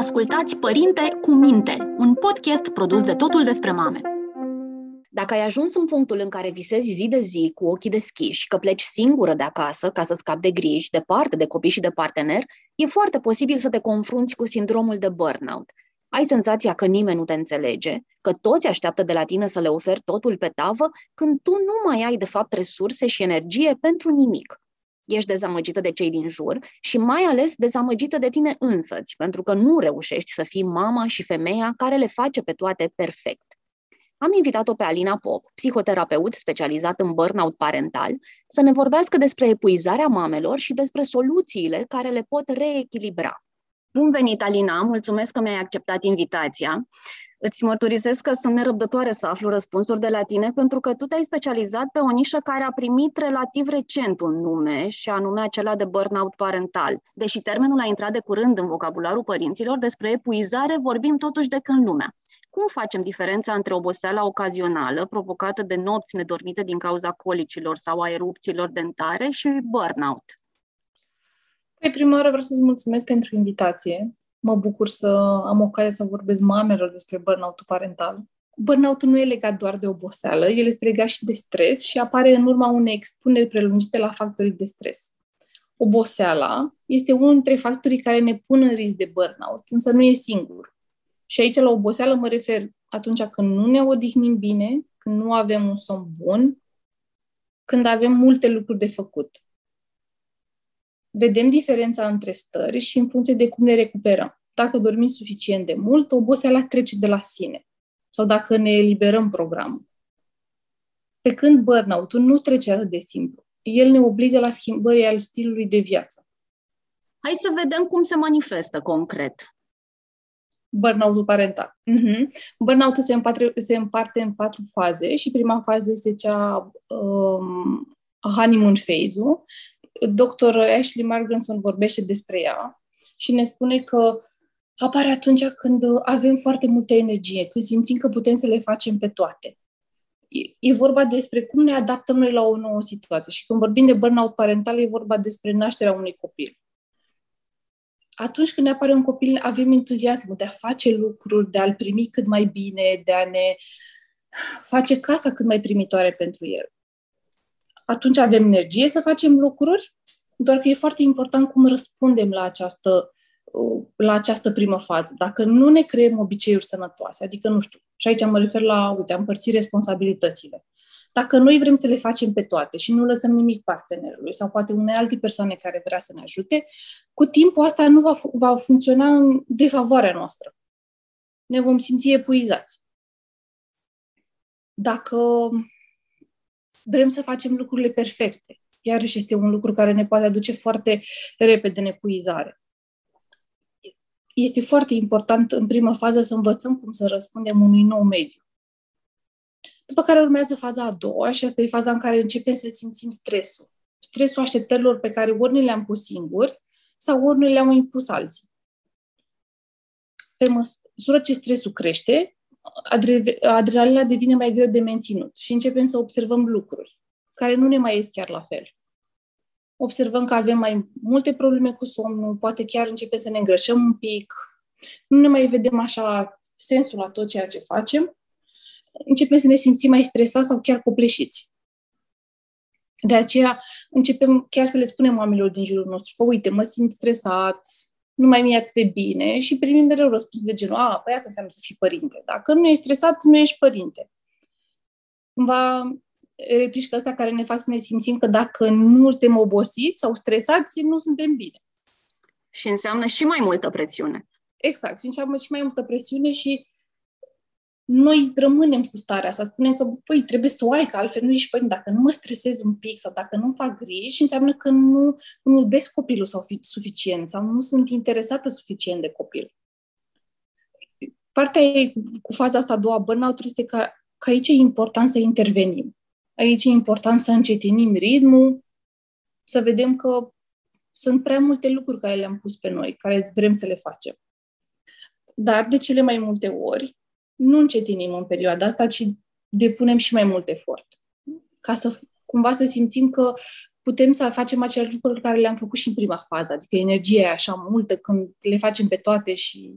Ascultați Părinte cu minte, un podcast produs de Totul despre mame. Dacă ai ajuns în punctul în care visezi zi de zi cu ochii deschiși că pleci singură de acasă ca să scapi de griji, departe de copii și de partener, e foarte posibil să te confrunți cu sindromul de burnout. Ai senzația că nimeni nu te înțelege, că toți așteaptă de la tine să le oferi totul pe tavă, când tu nu mai ai de fapt resurse și energie pentru nimic ești dezamăgită de cei din jur și mai ales dezamăgită de tine însăți, pentru că nu reușești să fii mama și femeia care le face pe toate perfect. Am invitat-o pe Alina Pop, psihoterapeut specializat în burnout parental, să ne vorbească despre epuizarea mamelor și despre soluțiile care le pot reechilibra. Bun venit, Alina! Mulțumesc că mi-ai acceptat invitația. Îți mărturisesc că sunt nerăbdătoare să aflu răspunsuri de la tine, pentru că tu te-ai specializat pe o nișă care a primit relativ recent un nume, și anume acela de burnout parental. Deși termenul a intrat de curând în vocabularul părinților, despre epuizare vorbim totuși de când lumea. Cum facem diferența între oboseala ocazională, provocată de nopți nedormite din cauza colicilor sau a erupțiilor dentare, și burnout? Păi, prima oară vreau să-ți mulțumesc pentru invitație. Mă bucur să am ocazia să vorbesc mamelor despre burnout parental. Burnout nu e legat doar de oboseală, el este legat și de stres și apare în urma unei expuneri prelungite la factorii de stres. Oboseala este unul dintre factorii care ne pun în risc de burnout, însă nu e singur. Și aici la oboseală mă refer atunci când nu ne odihnim bine, când nu avem un somn bun, când avem multe lucruri de făcut vedem diferența între stări și în funcție de cum ne recuperăm. Dacă dormim suficient de mult, oboseala trece de la sine. Sau dacă ne eliberăm programul. Pe când burnout-ul nu trece atât de simplu. El ne obligă la schimbări al stilului de viață. Hai să vedem cum se manifestă concret. Burnout-ul parental. Uh-huh. Burnout-ul se împarte, se împarte în patru faze și prima fază este cea um, honeymoon phase-ul, Dr. Ashley Margenson vorbește despre ea și ne spune că apare atunci când avem foarte multă energie, când simțim că putem să le facem pe toate. E, vorba despre cum ne adaptăm noi la o nouă situație. Și când vorbim de burnout parental, e vorba despre nașterea unui copil. Atunci când ne apare un copil, avem entuziasmul de a face lucruri, de a-l primi cât mai bine, de a ne face casa cât mai primitoare pentru el atunci avem energie să facem lucruri, doar că e foarte important cum răspundem la această, la această primă fază. Dacă nu ne creăm obiceiuri sănătoase, adică, nu știu, și aici mă refer la, uite, a împărți responsabilitățile. Dacă noi vrem să le facem pe toate și nu lăsăm nimic partenerului sau poate unei alte persoane care vrea să ne ajute, cu timpul asta nu va, va funcționa în defavoarea noastră. Ne vom simți epuizați. Dacă vrem să facem lucrurile perfecte. Iarăși este un lucru care ne poate aduce foarte repede în epuizare. Este foarte important în prima fază să învățăm cum să răspundem unui nou mediu. După care urmează faza a doua și asta e faza în care începem să simțim stresul. Stresul așteptărilor pe care ori ne le-am pus singuri sau ori ne le-am impus alții. Pe măsură ce stresul crește, adrenalina devine mai greu de menținut și începem să observăm lucruri care nu ne mai ies chiar la fel. Observăm că avem mai multe probleme cu somnul, poate chiar începem să ne îngrășăm un pic, nu ne mai vedem așa sensul la tot ceea ce facem, începem să ne simțim mai stresați sau chiar copleșiți. De aceea începem chiar să le spunem oamenilor din jurul nostru că, uite, mă simt stresat, nu mai mi-e atât de bine și primim mereu răspuns de genul, a, păi asta înseamnă să fii părinte. Dacă nu ești stresat, nu ești părinte. Cumva replici astea care ne fac să ne simțim că dacă nu suntem obosiți sau stresați, nu suntem bine. Și înseamnă și mai multă presiune. Exact, și înseamnă și mai multă presiune și noi rămânem cu starea asta, spunem că, păi, trebuie să o ai, că altfel nu ești părinte. Dacă nu mă stresez un pic sau dacă nu fac griji, înseamnă că nu nu iubesc copilul sau suficient sau nu sunt interesată suficient de copil. Partea ei cu faza asta a doua, burnout este că, că aici e important să intervenim. Aici e important să încetinim ritmul, să vedem că sunt prea multe lucruri care le-am pus pe noi, care vrem să le facem. Dar de cele mai multe ori, nu încetinim în perioada asta, ci depunem și mai mult efort. Ca să cumva să simțim că putem să facem aceleași lucruri care le-am făcut și în prima fază, adică energia e așa multă când le facem pe toate și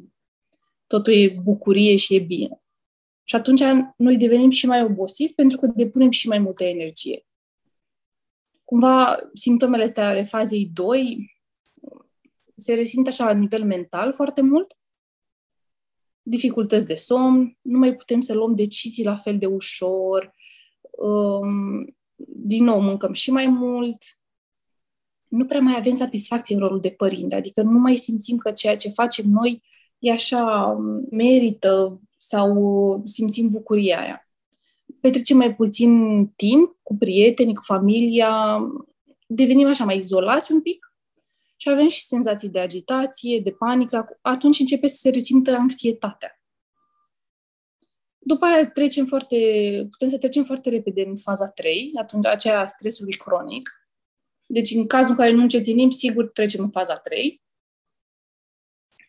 totul e bucurie și e bine. Și atunci noi devenim și mai obosiți pentru că depunem și mai multă energie. Cumva simptomele astea ale fazei 2 se resimt așa la nivel mental foarte mult, dificultăți de somn, nu mai putem să luăm decizii la fel de ușor, um, din nou mâncăm și mai mult, nu prea mai avem satisfacție în rolul de părinte, adică nu mai simțim că ceea ce facem noi e așa, merită sau simțim bucuria aia. Petrecem mai puțin timp cu prietenii, cu familia, devenim așa mai izolați un pic și avem și senzații de agitație, de panică. Atunci începe să se resimtă anxietatea. După aia trecem foarte, putem să trecem foarte repede în faza 3, atunci aceea stresului cronic. Deci în cazul în care nu încetinim, sigur trecem în faza 3.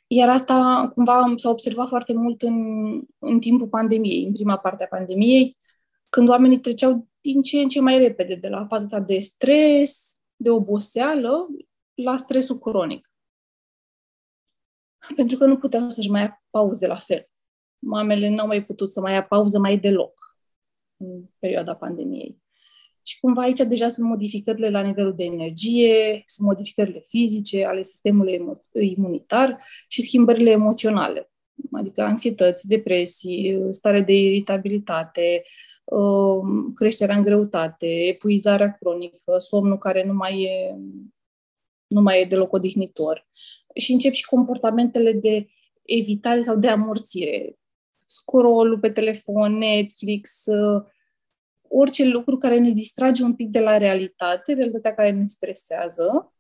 Iar asta cumva s-a observat foarte mult în, în timpul pandemiei, în prima parte a pandemiei, când oamenii treceau din ce în ce mai repede de la faza de stres, de oboseală, la stresul cronic. Pentru că nu puteau să-și mai ia pauze la fel. Mamele n-au mai putut să mai ia pauză mai deloc în perioada pandemiei. Și cumva aici deja sunt modificările la nivelul de energie, sunt modificările fizice ale sistemului imunitar și schimbările emoționale, adică anxietăți, depresii, stare de iritabilitate, um, creșterea în greutate, epuizarea cronică, somnul care nu mai e, nu mai e deloc odihnitor. Și încep și comportamentele de evitare sau de amorțire. Scrollul pe telefon, Netflix, orice lucru care ne distrage un pic de la realitate, realitatea care ne stresează,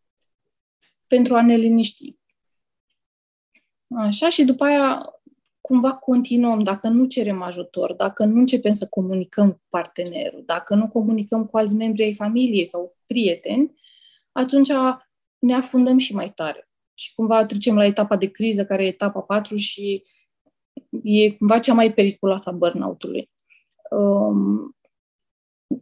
pentru a ne liniști. Așa, și după aia cumva continuăm, dacă nu cerem ajutor, dacă nu începem să comunicăm cu partenerul, dacă nu comunicăm cu alți membri ai familiei sau prieteni, atunci ne afundăm și mai tare. Și cumva trecem la etapa de criză, care e etapa 4 și e cumva cea mai periculoasă a burnout-ului. Um,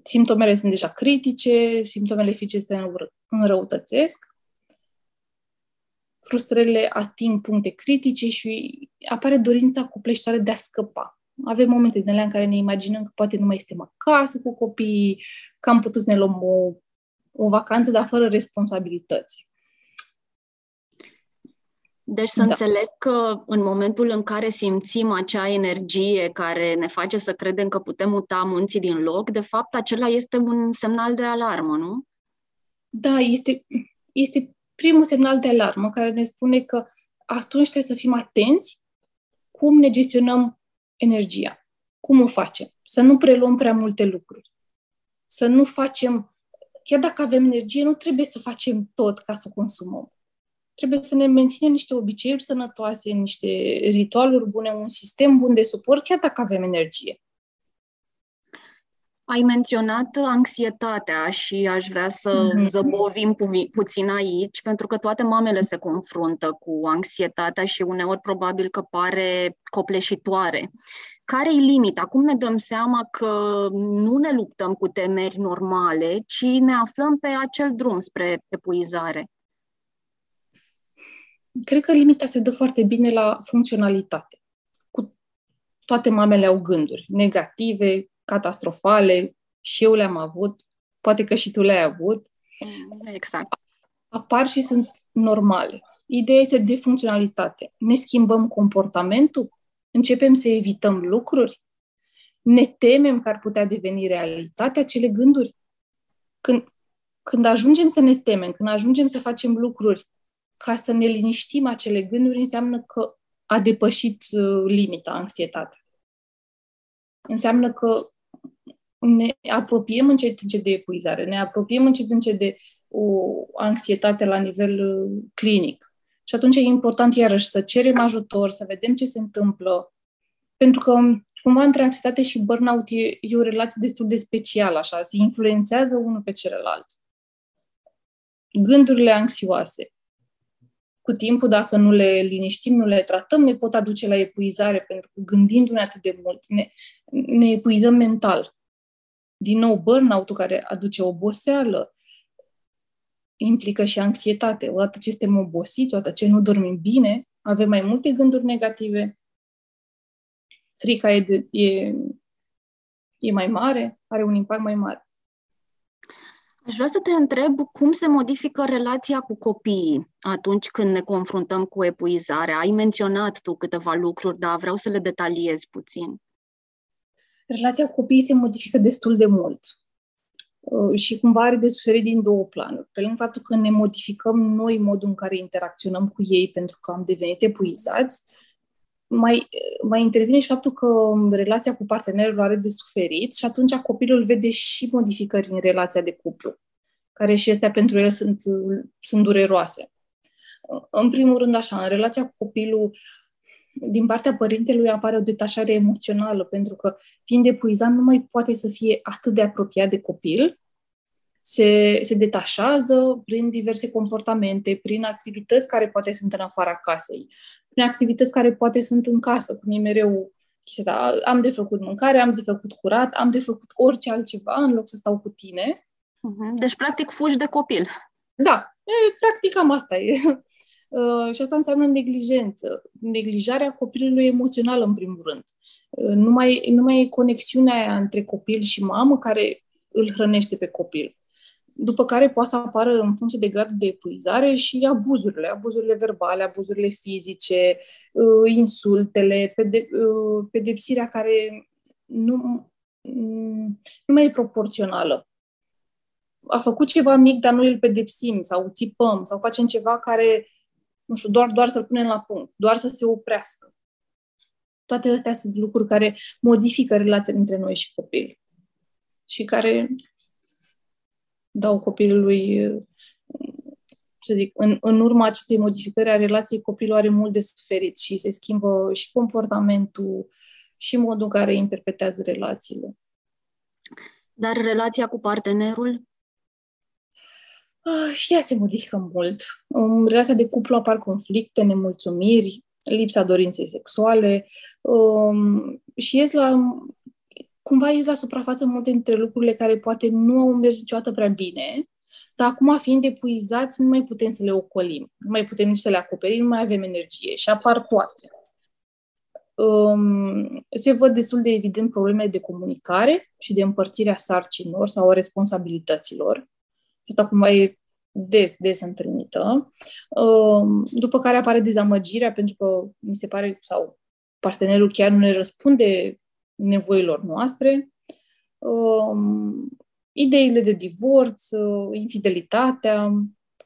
simptomele sunt deja critice, simptomele fizice se înrăutățesc, frustrările ating puncte critice și apare dorința copleștoare de a scăpa. Avem momente din alea în care ne imaginăm că poate nu mai suntem acasă cu copiii, că am putut să ne luăm o, o vacanță, dar fără responsabilități. Deci să da. înțeleg că în momentul în care simțim acea energie care ne face să credem că putem muta munții din loc, de fapt acela este un semnal de alarmă, nu? Da, este, este primul semnal de alarmă care ne spune că atunci trebuie să fim atenți cum ne gestionăm energia, cum o facem, să nu preluăm prea multe lucruri, să nu facem, chiar dacă avem energie, nu trebuie să facem tot ca să consumăm trebuie să ne menținem niște obiceiuri sănătoase, niște ritualuri bune, un sistem bun de suport, chiar dacă avem energie. Ai menționat anxietatea și aș vrea să mm-hmm. zăbovim pu- puțin aici, pentru că toate mamele se confruntă cu anxietatea și uneori probabil că pare copleșitoare. Care-i limita? Cum ne dăm seama că nu ne luptăm cu temeri normale, ci ne aflăm pe acel drum spre epuizare? Cred că limita se dă foarte bine la funcționalitate. Cu toate mamele au gânduri negative, catastrofale, și eu le-am avut, poate că și tu le-ai avut. Exact. Apar și sunt normale. Ideea este de funcționalitate. Ne schimbăm comportamentul, începem să evităm lucruri, ne temem că ar putea deveni realitate acele gânduri. Când, când ajungem să ne temem, când ajungem să facem lucruri ca să ne liniștim acele gânduri, înseamnă că a depășit uh, limita anxietatea. Înseamnă că ne apropiem încet încet de epuizare, ne apropiem încet încet de o anxietate la nivel uh, clinic. Și atunci e important iarăși să cerem ajutor, să vedem ce se întâmplă, pentru că cumva între anxietate și burnout e, e o relație destul de specială, așa, se influențează unul pe celălalt. Gândurile anxioase, cu timpul, dacă nu le liniștim, nu le tratăm, ne pot aduce la epuizare, pentru că gândindu-ne atât de mult, ne, ne epuizăm mental. Din nou, burnout-ul care aduce oboseală, implică și anxietate. Odată ce suntem obosiți, odată ce nu dormim bine, avem mai multe gânduri negative, frica e, de, e, e mai mare, are un impact mai mare. Aș vrea să te întreb cum se modifică relația cu copiii atunci când ne confruntăm cu epuizarea. Ai menționat tu câteva lucruri, dar vreau să le detaliezi puțin. Relația cu copiii se modifică destul de mult uh, și cumva are de suferit din două planuri. Pe lângă faptul că ne modificăm noi modul în care interacționăm cu ei pentru că am devenit epuizați, mai, mai intervine și faptul că relația cu partenerul are de suferit și atunci copilul vede și modificări în relația de cuplu, care și astea pentru el sunt, sunt dureroase. În primul rând, așa, în relația cu copilul, din partea părintelui apare o detașare emoțională, pentru că fiind epuizat nu mai poate să fie atât de apropiat de copil, se, se detașează prin diverse comportamente, prin activități care poate sunt în afara casei, prin activități care poate sunt în casă, cum e mereu chestia am de făcut mâncare, am de făcut curat, am de făcut orice altceva în loc să stau cu tine. Mhm. Deci, practic, fugi de copil. Da, e, practic cam asta e. Uh, și asta înseamnă neglijență. Neglijarea copilului emoțional, în primul rând. Uh, nu mai, nu mai e conexiunea aia între copil și mamă care îl hrănește pe copil după care poate să apară în funcție de gradul de epuizare și abuzurile, abuzurile verbale, abuzurile fizice, uh, insultele, pede- uh, pedepsirea care nu, mm, nu mai e proporțională. A făcut ceva mic, dar noi îl pedepsim sau țipăm sau facem ceva care, nu știu, doar, doar să-l punem la punct, doar să se oprească. Toate astea sunt lucruri care modifică relația dintre noi și copil și care dau copilului, să zic, în, în urma acestei modificări a relației, copilul are mult de suferit și se schimbă și comportamentul și modul în care interpretează relațiile. Dar relația cu partenerul? Ah, și ea se modifică mult. În relația de cuplu apar conflicte, nemulțumiri, lipsa dorinței sexuale um, și ies la cumva ies la suprafață multe dintre lucrurile care poate nu au mers niciodată prea bine, dar acum, fiind epuizați, nu mai putem să le ocolim, nu mai putem nici să le acoperim, nu mai avem energie și apar toate. Um, se văd destul de evident probleme de comunicare și de împărțirea sarcinilor sau a responsabilităților. Asta cumva e des, des întâlnită. Um, după care apare dezamăgirea pentru că mi se pare, sau partenerul chiar nu ne răspunde nevoilor noastre, um, ideile de divorț, uh, infidelitatea,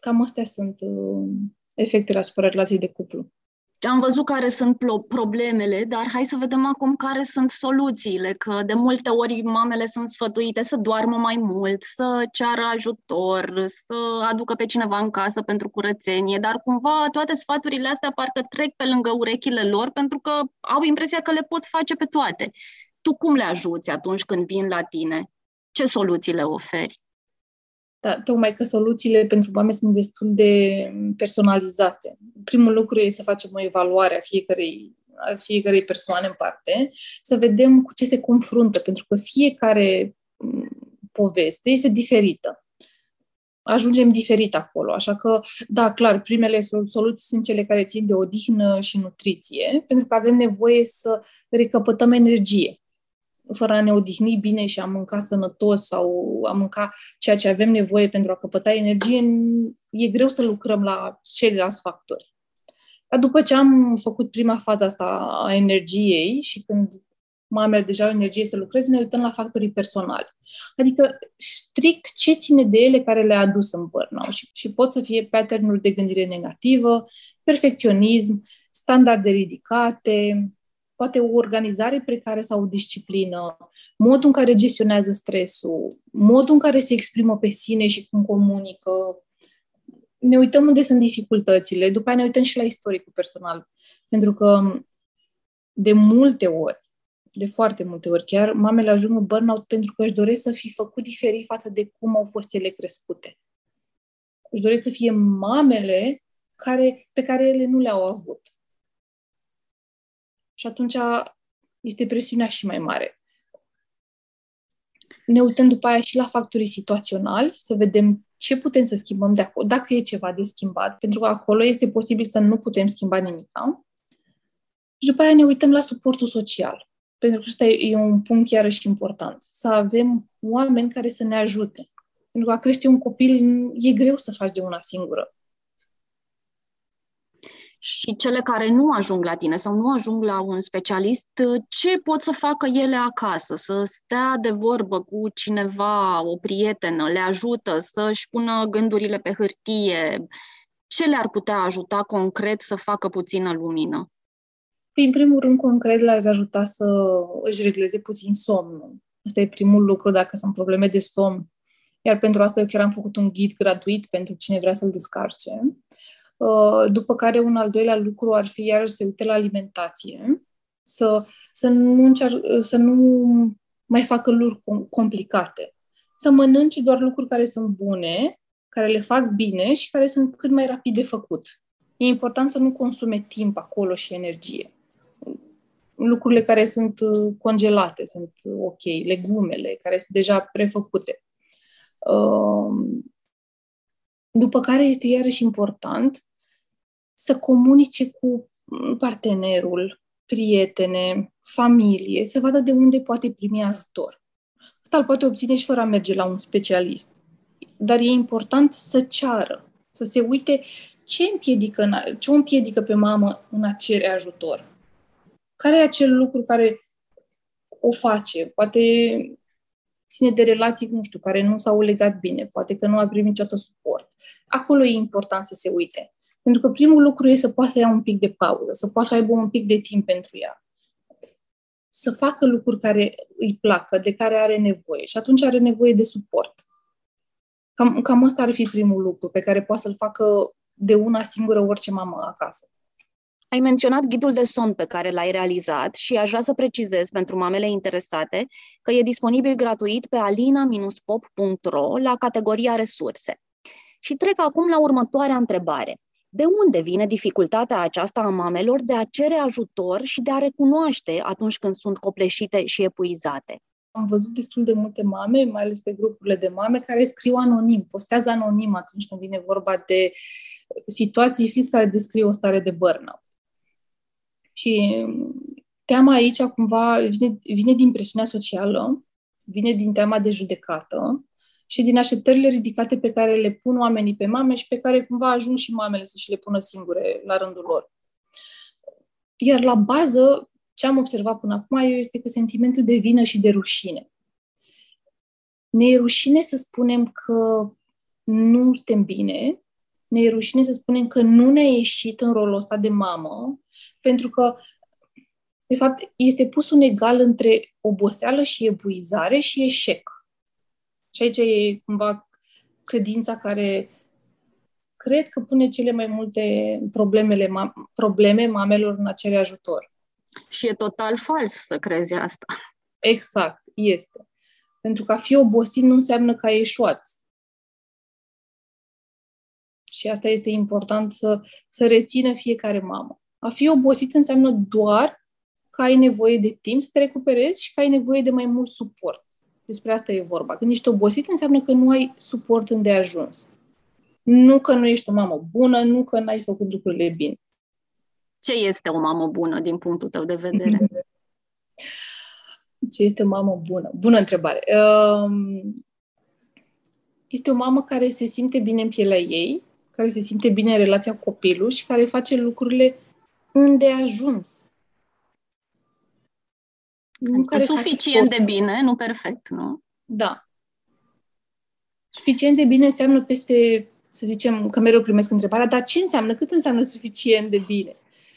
cam astea sunt uh, efectele asupra relației de cuplu. Am văzut care sunt problemele, dar hai să vedem acum care sunt soluțiile, că de multe ori mamele sunt sfătuite să doarmă mai mult, să ceară ajutor, să aducă pe cineva în casă pentru curățenie, dar cumva toate sfaturile astea parcă trec pe lângă urechile lor pentru că au impresia că le pot face pe toate. Tu cum le ajuți atunci când vin la tine? Ce soluții le oferi? Da, tocmai că soluțiile pentru mame sunt destul de personalizate. Primul lucru este să facem o evaluare a fiecărei, a fiecărei persoane în parte, să vedem cu ce se confruntă, pentru că fiecare mm, poveste este diferită. Ajungem diferit acolo, așa că, da, clar, primele soluții sunt cele care țin de odihnă și nutriție, pentru că avem nevoie să recăpătăm energie fără a ne odihni bine și a mânca sănătos sau a mânca ceea ce avem nevoie pentru a căpăta energie, e greu să lucrăm la ceilalți factori. Dar după ce am făcut prima fază asta a energiei și când mamele deja au energie să lucreze, ne uităm la factorii personali. Adică strict ce ține de ele care le-a adus în burnout și, și pot să fie pattern de gândire negativă, perfecționism, standarde ridicate, poate o organizare precară sau o disciplină, modul în care gestionează stresul, modul în care se exprimă pe sine și cum comunică. Ne uităm unde sunt dificultățile, după aia ne uităm și la istoricul personal. Pentru că de multe ori, de foarte multe ori chiar, mamele ajung în burnout pentru că își doresc să fie făcut diferit față de cum au fost ele crescute. Își doresc să fie mamele care, pe care ele nu le-au avut și atunci este presiunea și mai mare. Ne uităm după aia și la factorii situaționali, să vedem ce putem să schimbăm de acolo, dacă e ceva de schimbat, pentru că acolo este posibil să nu putem schimba nimic. Și după aia ne uităm la suportul social. pentru că ăsta e un punct iarăși important, să avem oameni care să ne ajute. Pentru că a crește un copil e greu să faci de una singură. Și cele care nu ajung la tine sau nu ajung la un specialist, ce pot să facă ele acasă? Să stea de vorbă cu cineva, o prietenă, le ajută să-și pună gândurile pe hârtie? Ce le-ar putea ajuta concret să facă puțină lumină? În primul rând, concret, le-ar ajuta să își regleze puțin somnul. Asta e primul lucru, dacă sunt probleme de somn. Iar pentru asta eu chiar am făcut un ghid gratuit pentru cine vrea să-l descarce. Uh, după care un al doilea lucru ar fi iar să se uite la alimentație, să, să, nu, încear, să nu mai facă lucruri complicate. Să mănânce doar lucruri care sunt bune, care le fac bine și care sunt cât mai rapid de făcut. E important să nu consume timp acolo și energie lucrurile care sunt uh, congelate sunt ok, legumele care sunt deja prefăcute. Um, după care este iarăși important să comunice cu partenerul, prietene, familie, să vadă de unde poate primi ajutor. Asta îl poate obține și fără a merge la un specialist. Dar e important să ceară, să se uite ce împiedică, ce o împiedică pe mamă în a cere ajutor care e acel lucru care o face? Poate ține de relații, nu știu, care nu s-au legat bine, poate că nu a primit niciodată suport. Acolo e important să se uite. Pentru că primul lucru e să poată să ia un pic de pauză, să poată să aibă un pic de timp pentru ea. Să facă lucruri care îi placă, de care are nevoie. Și atunci are nevoie de suport. Cam, cam ăsta ar fi primul lucru pe care poate să-l facă de una singură orice mamă acasă. Ai menționat ghidul de somn pe care l-ai realizat și aș vrea să precizez pentru mamele interesate că e disponibil gratuit pe alina-pop.ro la categoria resurse. Și trec acum la următoarea întrebare. De unde vine dificultatea aceasta a mamelor de a cere ajutor și de a recunoaște atunci când sunt copleșite și epuizate? Am văzut destul de multe mame, mai ales pe grupurile de mame, care scriu anonim, postează anonim atunci când vine vorba de situații fix care descriu o stare de burnout. Și teama aici cumva vine, vine din presiunea socială, vine din teama de judecată și din așteptările ridicate pe care le pun oamenii pe mame și pe care cumva ajung și mamele să și le pună singure la rândul lor. Iar la bază, ce am observat până acum eu este că sentimentul de vină și de rușine. Ne e rușine să spunem că nu suntem bine, ne e rușine să spunem că nu ne-a ieșit în rolul ăsta de mamă, pentru că, de fapt, este pus un egal între oboseală și epuizare și eșec. Și aici e cumva credința care cred că pune cele mai multe problemele, ma- probleme mamelor în a cere ajutor. Și e total fals să crezi asta. Exact, este. Pentru că a fi obosit nu înseamnă că ai eșuat. Și asta este important să, să rețină fiecare mamă. A fi obosit înseamnă doar că ai nevoie de timp să te recuperezi și că ai nevoie de mai mult suport. Despre asta e vorba. Când ești obosit înseamnă că nu ai suport îndeajuns. Nu că nu ești o mamă bună, nu că n-ai făcut lucrurile bine. Ce este o mamă bună din punctul tău de vedere? Ce este o mamă bună? Bună întrebare. Um, este o mamă care se simte bine în pielea ei, care se simte bine în relația cu copilul și care face lucrurile îndeajuns. Nu care suficient de bine, nu perfect, nu? Da. Suficient de bine înseamnă peste, să zicem, că mereu primesc întrebarea, dar ce înseamnă, cât înseamnă suficient de bine?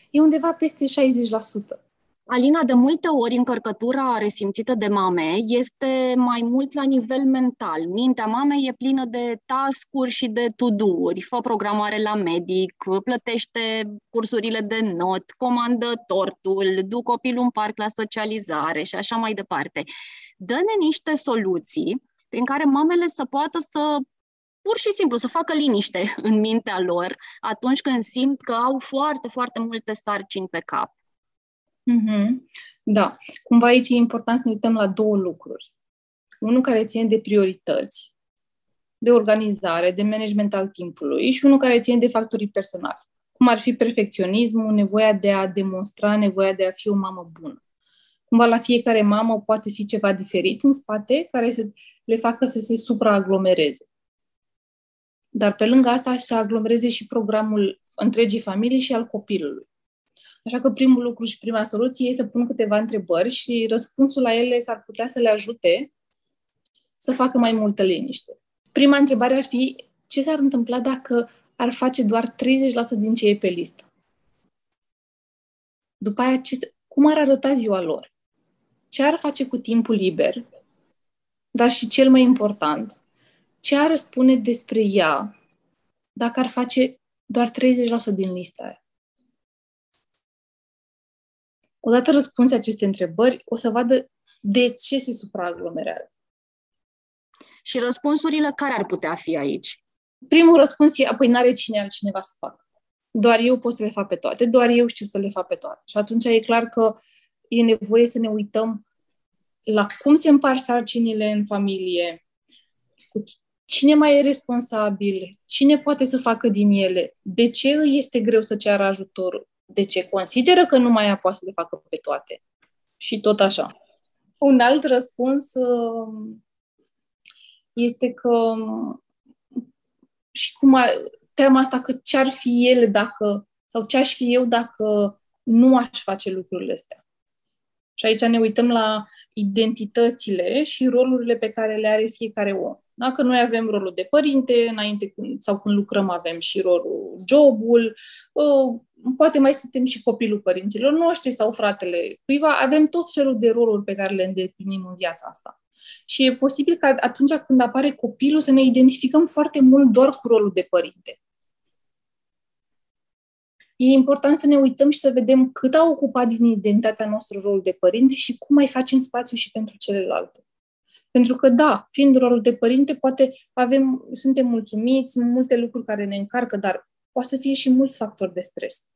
E undeva peste 60%. Alina, de multe ori încărcătura resimțită de mame este mai mult la nivel mental. Mintea mamei e plină de tascuri și de to-do-uri. Fă programare la medic, plătește cursurile de not, comandă tortul, du copilul în parc la socializare și așa mai departe. Dă-ne niște soluții prin care mamele să poată să pur și simplu să facă liniște în mintea lor atunci când simt că au foarte, foarte multe sarcini pe cap. Mm-hmm. Da. Cumva aici e important să ne uităm la două lucruri. Unul care ține de priorități, de organizare, de management al timpului și unul care ține de factorii personali. Cum ar fi perfecționismul, nevoia de a demonstra, nevoia de a fi o mamă bună. Cumva la fiecare mamă poate fi ceva diferit în spate care să le facă să se supraaglomereze. Dar pe lângă asta să aglomereze și programul întregii familii și al copilului. Așa că primul lucru și prima soluție e să pun câteva întrebări și răspunsul la ele s-ar putea să le ajute să facă mai multă liniște. Prima întrebare ar fi ce s-ar întâmpla dacă ar face doar 30% din ce e pe listă? După aia, ce, cum ar arăta ziua lor? Ce ar face cu timpul liber? Dar și cel mai important, ce ar spune despre ea dacă ar face doar 30% din lista aia? Odată răspunse aceste întrebări, o să vadă de ce se supraaglomerează. Și răspunsurile care ar putea fi aici? Primul răspuns e, apoi n-are cine altcineva să facă. Doar eu pot să le fac pe toate, doar eu știu să le fac pe toate. Și atunci e clar că e nevoie să ne uităm la cum se împar sarcinile în familie, cu cine mai e responsabil, cine poate să facă din ele, de ce îi este greu să ceară ajutor, de ce consideră că nu mai ea poate să le facă pe toate. Și tot așa. Un alt răspuns um, este că um, și cum a, teama asta că ce-ar fi ele dacă, sau ce aș fi eu dacă nu aș face lucrurile astea. Și aici ne uităm la identitățile și rolurile pe care le are fiecare om. Dacă noi avem rolul de părinte, înainte sau când lucrăm avem și rolul jobul, ă, poate mai suntem și copilul părinților noștri sau fratele cuiva, avem tot felul de roluri pe care le îndeplinim în viața asta. Și e posibil ca atunci când apare copilul să ne identificăm foarte mult doar cu rolul de părinte. E important să ne uităm și să vedem cât a ocupat din identitatea noastră rolul de părinte și cum mai facem spațiu și pentru celelalte. Pentru că, da, fiind rolul de părinte, poate avem, suntem mulțumiți, sunt multe lucruri care ne încarcă, dar poate să fie și mulți factori de stres.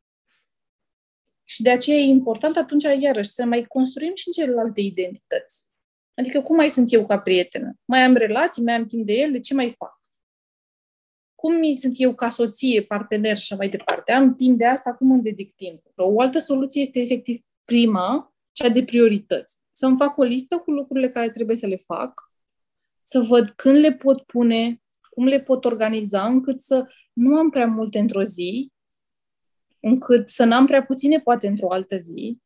Și de aceea e important atunci, iarăși, să mai construim și în celelalte identități. Adică cum mai sunt eu ca prietenă? Mai am relații, mai am timp de ele, ce mai fac? Cum sunt eu ca soție, partener și mai departe? Am timp de asta, cum îmi dedic timp? O altă soluție este efectiv prima, cea de priorități. Să-mi fac o listă cu lucrurile care trebuie să le fac, să văd când le pot pune, cum le pot organiza, încât să nu am prea multe într-o zi, încât să n-am prea puține poate într-o altă zi,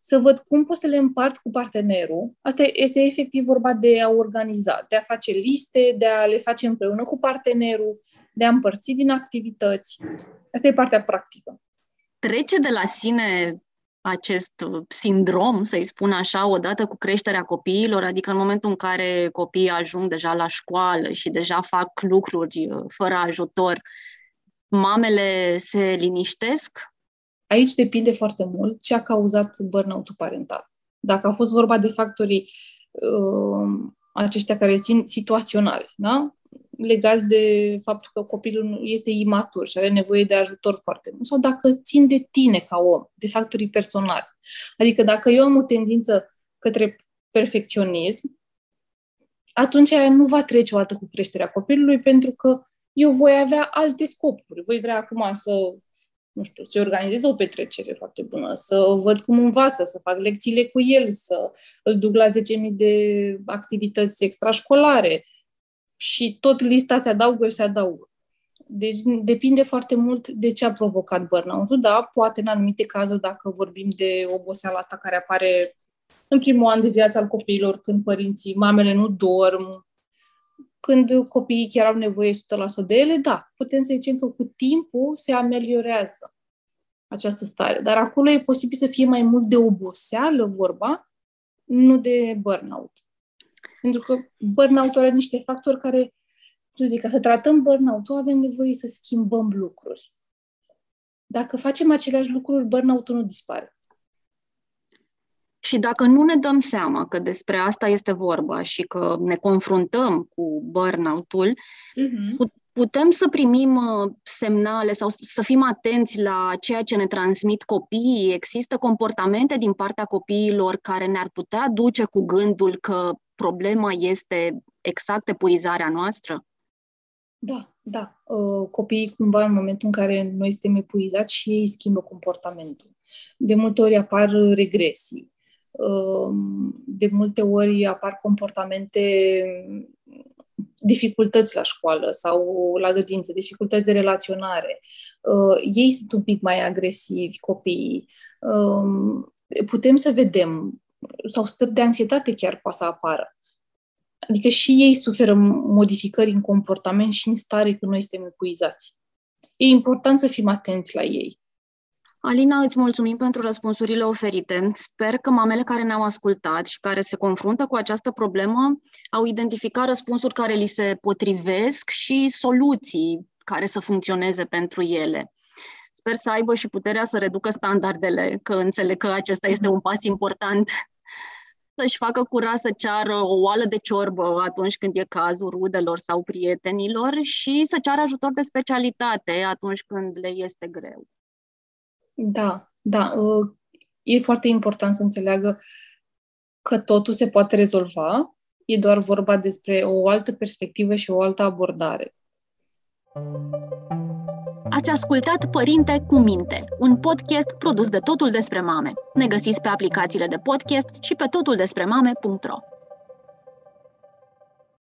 să văd cum pot să le împart cu partenerul. Asta este efectiv vorba de a organiza, de a face liste, de a le face împreună cu partenerul, de a împărți din activități. Asta e partea practică. Trece de la sine acest sindrom, să-i spun așa, odată cu creșterea copiilor, adică în momentul în care copiii ajung deja la școală și deja fac lucruri uh, fără ajutor, mamele se liniștesc Aici depinde foarte mult ce a cauzat burnout-ul parental. Dacă a fost vorba de factorii uh, aceștia care țin situaționale, da? Legați de faptul că copilul este imatur și are nevoie de ajutor foarte mult, sau dacă țin de tine ca om, de factorii personali. Adică dacă eu am o tendință către perfecționism, atunci aia nu va trece o dată cu creșterea copilului, pentru că eu voi avea alte scopuri. Voi vrea acum să nu știu, să organizez o petrecere foarte bună, să văd cum învață, să fac lecțiile cu el, să îl duc la 10.000 de activități extrașcolare și tot lista se adaugă și se adaugă. Deci depinde foarte mult de ce a provocat burnout-ul, da, poate în anumite cazuri, dacă vorbim de oboseala asta care apare în primul an de viață al copiilor, când părinții, mamele nu dorm, când copiii chiar au nevoie 100% de ele, da, putem să zicem că cu timpul se ameliorează această stare. Dar acolo e posibil să fie mai mult de oboseală vorba, nu de burnout. Pentru că burnout are niște factori care, să zic, ca să tratăm burnout-ul, avem nevoie să schimbăm lucruri. Dacă facem aceleași lucruri, burnout-ul nu dispare. Și dacă nu ne dăm seama că despre asta este vorba și că ne confruntăm cu burnout-ul, uh-huh. putem să primim uh, semnale sau să fim atenți la ceea ce ne transmit copiii. Există comportamente din partea copiilor care ne-ar putea duce cu gândul că problema este exact epuizarea noastră? Da, da. Uh, copiii cumva în momentul în care noi suntem epuizați și ei schimbă comportamentul. De multe ori apar regresii um, de multe ori apar comportamente dificultăți la școală sau la grădință, dificultăți de relaționare. Uh, ei sunt un pic mai agresivi, copiii. Um, putem să vedem, sau stări de anxietate chiar poate să apară. Adică și ei suferă modificări în comportament și în stare când noi suntem epuizați. E important să fim atenți la ei. Alina, îți mulțumim pentru răspunsurile oferite. Sper că mamele care ne-au ascultat și care se confruntă cu această problemă au identificat răspunsuri care li se potrivesc și soluții care să funcționeze pentru ele. Sper să aibă și puterea să reducă standardele, că înțeleg că acesta este un pas important să-și facă curaj să ceară o oală de ciorbă atunci când e cazul rudelor sau prietenilor și să ceară ajutor de specialitate atunci când le este greu. Da, da. Uh, e foarte important să înțeleagă că totul se poate rezolva, e doar vorba despre o altă perspectivă și o altă abordare. Ați ascultat Părinte cu minte, un podcast produs de Totul despre mame. Ne găsiți pe aplicațiile de podcast și pe totuldespremame.ro.